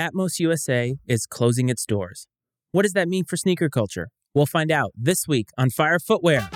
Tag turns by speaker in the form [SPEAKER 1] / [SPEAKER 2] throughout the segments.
[SPEAKER 1] Atmos USA is closing its doors. What does that mean for sneaker culture? We'll find out this week on Fire Footwear.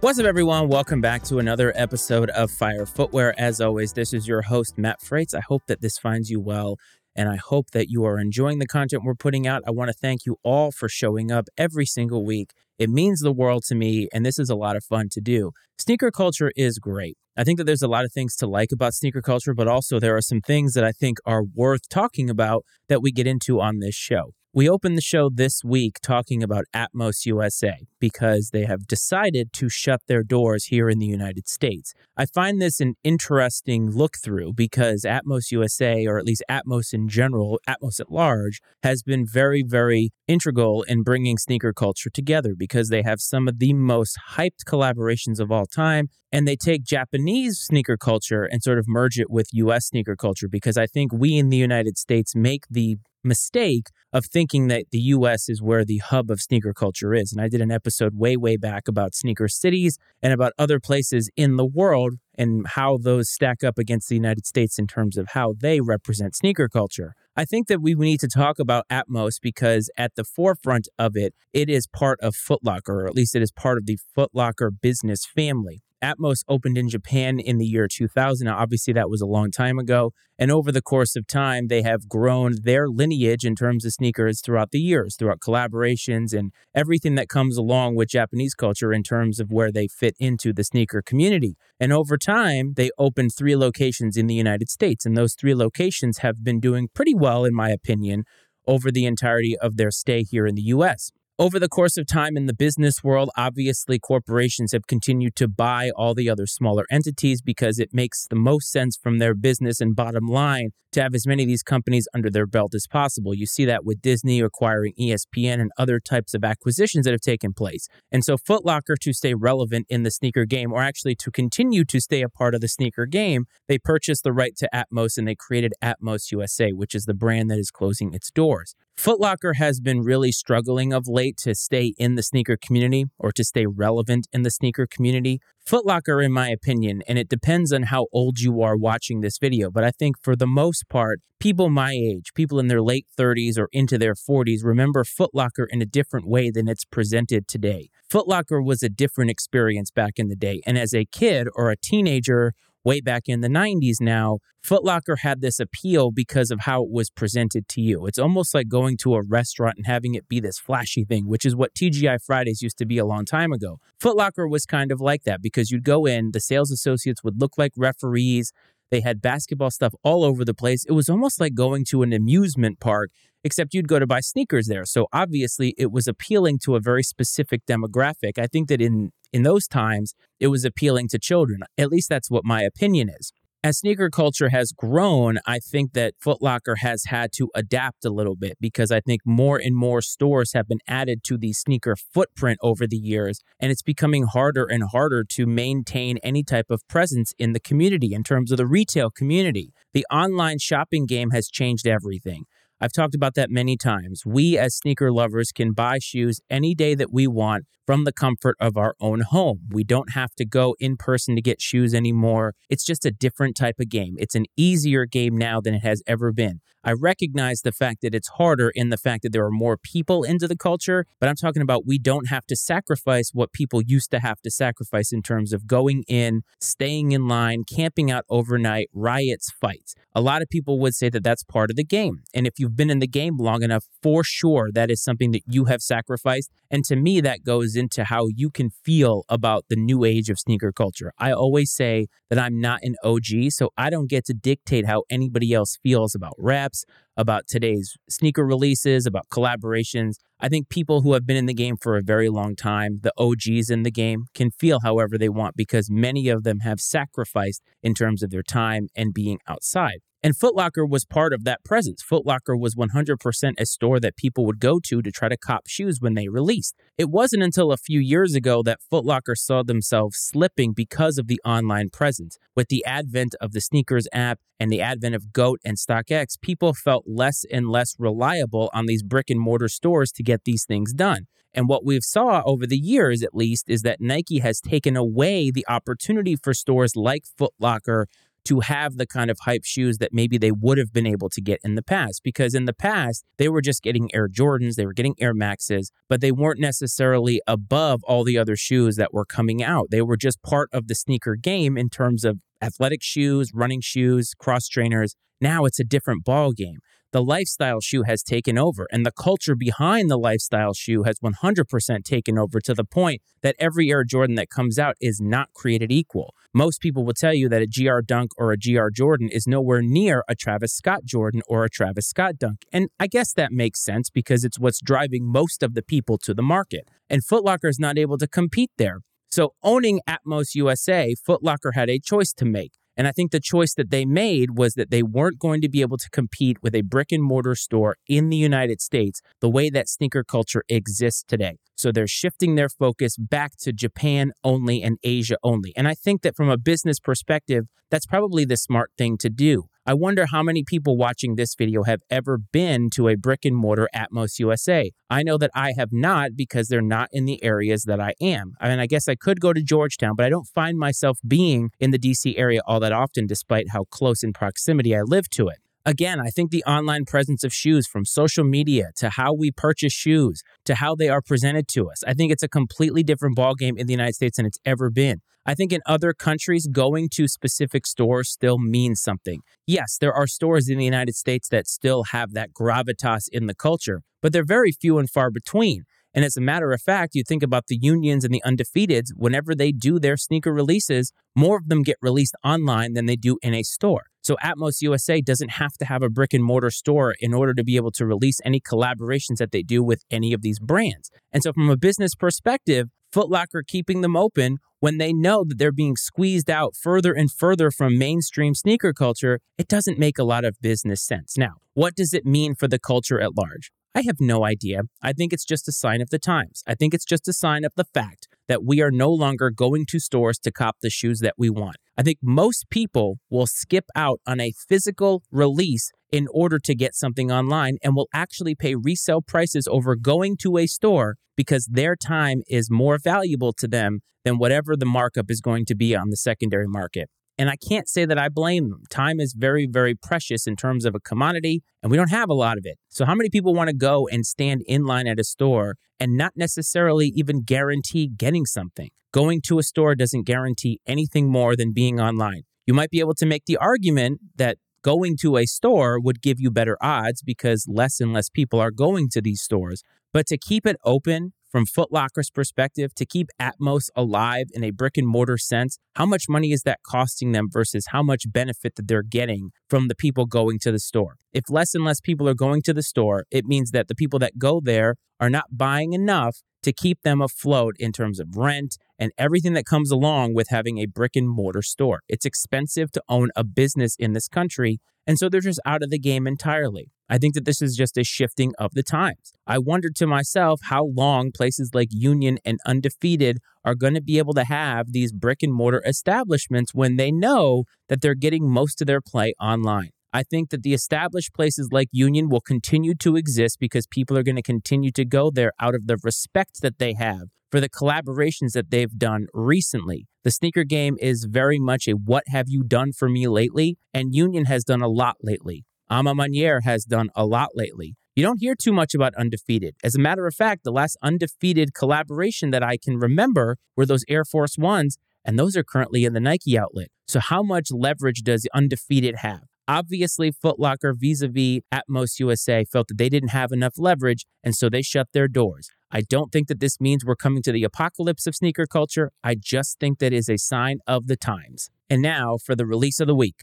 [SPEAKER 1] What's up, everyone? Welcome back to another episode of Fire Footwear. As always, this is your host, Matt Frates. I hope that this finds you well, and I hope that you are enjoying the content we're putting out. I want to thank you all for showing up every single week. It means the world to me, and this is a lot of fun to do. Sneaker culture is great. I think that there's a lot of things to like about sneaker culture, but also there are some things that I think are worth talking about that we get into on this show. We opened the show this week talking about Atmos USA because they have decided to shut their doors here in the United States. I find this an interesting look through because Atmos USA, or at least Atmos in general, Atmos at large, has been very, very integral in bringing sneaker culture together because they have some of the most hyped collaborations of all time. And they take Japanese sneaker culture and sort of merge it with US sneaker culture because I think we in the United States make the mistake of thinking that the US is where the hub of sneaker culture is. And I did an episode way, way back about sneaker cities and about other places in the world and how those stack up against the United States in terms of how they represent sneaker culture. I think that we need to talk about Atmos because at the forefront of it, it is part of Footlocker, or at least it is part of the Footlocker business family. Atmos opened in Japan in the year 2000. Now, obviously, that was a long time ago. And over the course of time, they have grown their lineage in terms of sneakers throughout the years, throughout collaborations and everything that comes along with Japanese culture in terms of where they fit into the sneaker community. And over time, they opened three locations in the United States. And those three locations have been doing pretty well, in my opinion, over the entirety of their stay here in the US. Over the course of time in the business world, obviously corporations have continued to buy all the other smaller entities because it makes the most sense from their business and bottom line to have as many of these companies under their belt as possible. You see that with Disney acquiring ESPN and other types of acquisitions that have taken place. And so Footlocker to stay relevant in the sneaker game or actually to continue to stay a part of the sneaker game, they purchased the right to Atmos and they created Atmos USA, which is the brand that is closing its doors. Footlocker has been really struggling of late to stay in the sneaker community or to stay relevant in the sneaker community. Footlocker, in my opinion, and it depends on how old you are watching this video, but I think for the most part, people my age, people in their late 30s or into their 40s, remember Footlocker in a different way than it's presented today. Footlocker was a different experience back in the day. And as a kid or a teenager way back in the 90s now, Footlocker had this appeal because of how it was presented to you. It's almost like going to a restaurant and having it be this flashy thing, which is what TGI Fridays used to be a long time ago. Footlocker was kind of like that because you'd go in, the sales associates would look like referees, they had basketball stuff all over the place. It was almost like going to an amusement park, except you'd go to buy sneakers there. So obviously, it was appealing to a very specific demographic. I think that in in those times, it was appealing to children. At least that's what my opinion is. As sneaker culture has grown, I think that Footlocker has had to adapt a little bit because I think more and more stores have been added to the sneaker footprint over the years, and it's becoming harder and harder to maintain any type of presence in the community in terms of the retail community. The online shopping game has changed everything. I've talked about that many times. We, as sneaker lovers, can buy shoes any day that we want from the comfort of our own home. We don't have to go in person to get shoes anymore. It's just a different type of game. It's an easier game now than it has ever been. I recognize the fact that it's harder in the fact that there are more people into the culture, but I'm talking about we don't have to sacrifice what people used to have to sacrifice in terms of going in, staying in line, camping out overnight, riots, fights. A lot of people would say that that's part of the game. And if you've been in the game long enough, for sure, that is something that you have sacrificed. And to me, that goes into how you can feel about the new age of sneaker culture. I always say that I'm not an OG, so I don't get to dictate how anybody else feels about reps, about today's sneaker releases, about collaborations. I think people who have been in the game for a very long time, the OGs in the game, can feel however they want because many of them have sacrificed in terms of their time and being outside. And Footlocker was part of that presence. Footlocker was 100% a store that people would go to to try to cop shoes when they released. It wasn't until a few years ago that Footlocker saw themselves slipping because of the online presence. With the advent of the sneakers app and the advent of GOAT and StockX, people felt less and less reliable on these brick and mortar stores to get these things done. And what we've saw over the years, at least, is that Nike has taken away the opportunity for stores like Footlocker to have the kind of hype shoes that maybe they would have been able to get in the past. Because in the past, they were just getting Air Jordans, they were getting Air Maxes, but they weren't necessarily above all the other shoes that were coming out. They were just part of the sneaker game in terms of athletic shoes, running shoes, cross trainers. Now it's a different ball game the lifestyle shoe has taken over and the culture behind the lifestyle shoe has 100% taken over to the point that every Air Jordan that comes out is not created equal. Most people will tell you that a GR Dunk or a GR Jordan is nowhere near a Travis Scott Jordan or a Travis Scott Dunk. And I guess that makes sense because it's what's driving most of the people to the market. And Footlocker is not able to compete there. So owning Atmos USA, Footlocker had a choice to make. And I think the choice that they made was that they weren't going to be able to compete with a brick and mortar store in the United States the way that sneaker culture exists today. So they're shifting their focus back to Japan only and Asia only. And I think that from a business perspective, that's probably the smart thing to do. I wonder how many people watching this video have ever been to a brick and mortar Atmos USA. I know that I have not because they're not in the areas that I am. I mean, I guess I could go to Georgetown, but I don't find myself being in the DC area all that often, despite how close in proximity I live to it. Again, I think the online presence of shoes from social media to how we purchase shoes to how they are presented to us, I think it's a completely different ballgame in the United States than it's ever been. I think in other countries, going to specific stores still means something. Yes, there are stores in the United States that still have that gravitas in the culture, but they're very few and far between. And as a matter of fact, you think about the unions and the undefeateds, whenever they do their sneaker releases, more of them get released online than they do in a store. So Atmos USA doesn't have to have a brick and mortar store in order to be able to release any collaborations that they do with any of these brands. And so from a business perspective, Footlocker keeping them open when they know that they're being squeezed out further and further from mainstream sneaker culture, it doesn't make a lot of business sense. Now, what does it mean for the culture at large? I have no idea. I think it's just a sign of the times. I think it's just a sign of the fact that we are no longer going to stores to cop the shoes that we want. I think most people will skip out on a physical release in order to get something online and will actually pay resale prices over going to a store because their time is more valuable to them than whatever the markup is going to be on the secondary market. And I can't say that I blame them. Time is very, very precious in terms of a commodity, and we don't have a lot of it. So, how many people want to go and stand in line at a store and not necessarily even guarantee getting something? Going to a store doesn't guarantee anything more than being online. You might be able to make the argument that going to a store would give you better odds because less and less people are going to these stores. But to keep it open from Footlocker's perspective, to keep Atmos alive in a brick and mortar sense, how much money is that costing them versus how much benefit that they're getting from the people going to the store? If less and less people are going to the store, it means that the people that go there are not buying enough to keep them afloat in terms of rent and everything that comes along with having a brick and mortar store. It's expensive to own a business in this country, and so they're just out of the game entirely. I think that this is just a shifting of the times. I wondered to myself how long places like Union and Undefeated are going to be able to have these brick and mortar establishments when they know that they're getting most of their play online. I think that the established places like Union will continue to exist because people are going to continue to go there out of the respect that they have for the collaborations that they've done recently. The sneaker game is very much a what have you done for me lately? And Union has done a lot lately. A Ma Maniére has done a lot lately. You don't hear too much about Undefeated. As a matter of fact, the last Undefeated collaboration that I can remember were those Air Force Ones, and those are currently in the Nike outlet. So, how much leverage does Undefeated have? Obviously, Footlocker vis a vis Atmos USA felt that they didn't have enough leverage, and so they shut their doors. I don't think that this means we're coming to the apocalypse of sneaker culture. I just think that is a sign of the times. And now for the release of the week.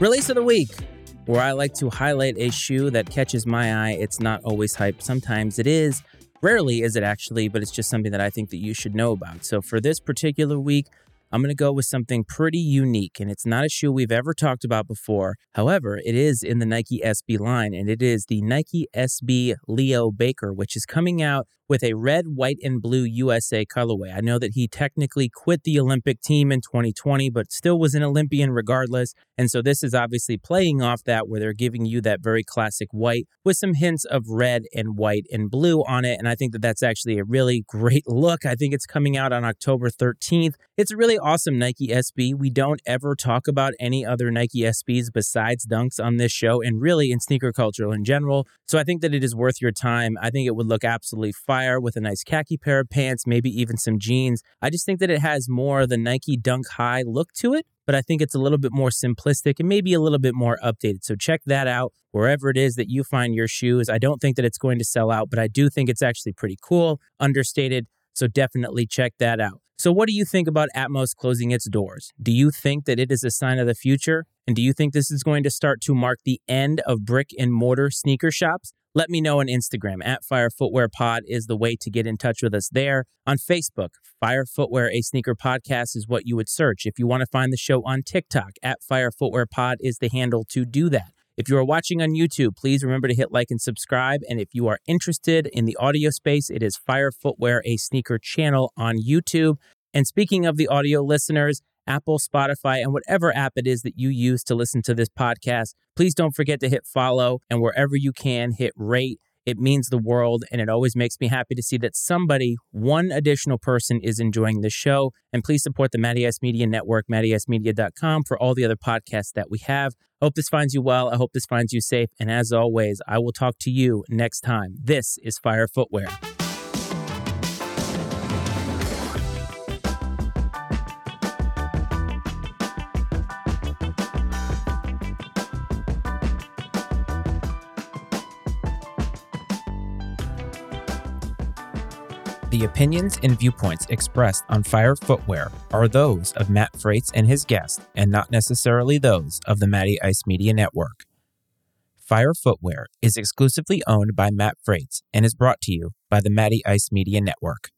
[SPEAKER 1] Release of the week where I like to highlight a shoe that catches my eye. It's not always hype, sometimes it is. Rarely is it actually, but it's just something that I think that you should know about. So for this particular week, I'm going to go with something pretty unique, and it's not a shoe we've ever talked about before. However, it is in the Nike SB line, and it is the Nike SB Leo Baker, which is coming out with a red, white, and blue USA colorway. I know that he technically quit the Olympic team in 2020, but still was an Olympian regardless. And so this is obviously playing off that, where they're giving you that very classic white with some hints of red and white and blue on it. And I think that that's actually a really great look. I think it's coming out on October 13th. It's a awesome Nike SB. We don't ever talk about any other Nike SBs besides Dunks on this show and really in sneaker culture in general. So I think that it is worth your time. I think it would look absolutely fire with a nice khaki pair of pants, maybe even some jeans. I just think that it has more of the Nike Dunk High look to it, but I think it's a little bit more simplistic and maybe a little bit more updated. So check that out wherever it is that you find your shoes. I don't think that it's going to sell out, but I do think it's actually pretty cool, understated. So definitely check that out. So, what do you think about Atmos closing its doors? Do you think that it is a sign of the future? And do you think this is going to start to mark the end of brick and mortar sneaker shops? Let me know on Instagram at Fire Footwear Pod is the way to get in touch with us there. On Facebook, Fire Footwear, a sneaker podcast is what you would search. If you want to find the show on TikTok, at Fire Footwear Pod is the handle to do that. If you are watching on YouTube, please remember to hit like and subscribe. And if you are interested in the audio space, it is Fire Footwear, a sneaker channel on YouTube. And speaking of the audio listeners, Apple, Spotify, and whatever app it is that you use to listen to this podcast. Please don't forget to hit follow and wherever you can, hit rate. It means the world, and it always makes me happy to see that somebody, one additional person, is enjoying the show. And please support the Matty Ice Media Network, mattyicemedia.com, for all the other podcasts that we have. I hope this finds you well. I hope this finds you safe. And as always, I will talk to you next time. This is Fire Footwear. The opinions and viewpoints expressed on Fire Footwear are those of Matt Frates and his guests, and not necessarily those of the Matty Ice Media Network. Fire Footwear is exclusively owned by Matt Frates and is brought to you by the Matty Ice Media Network.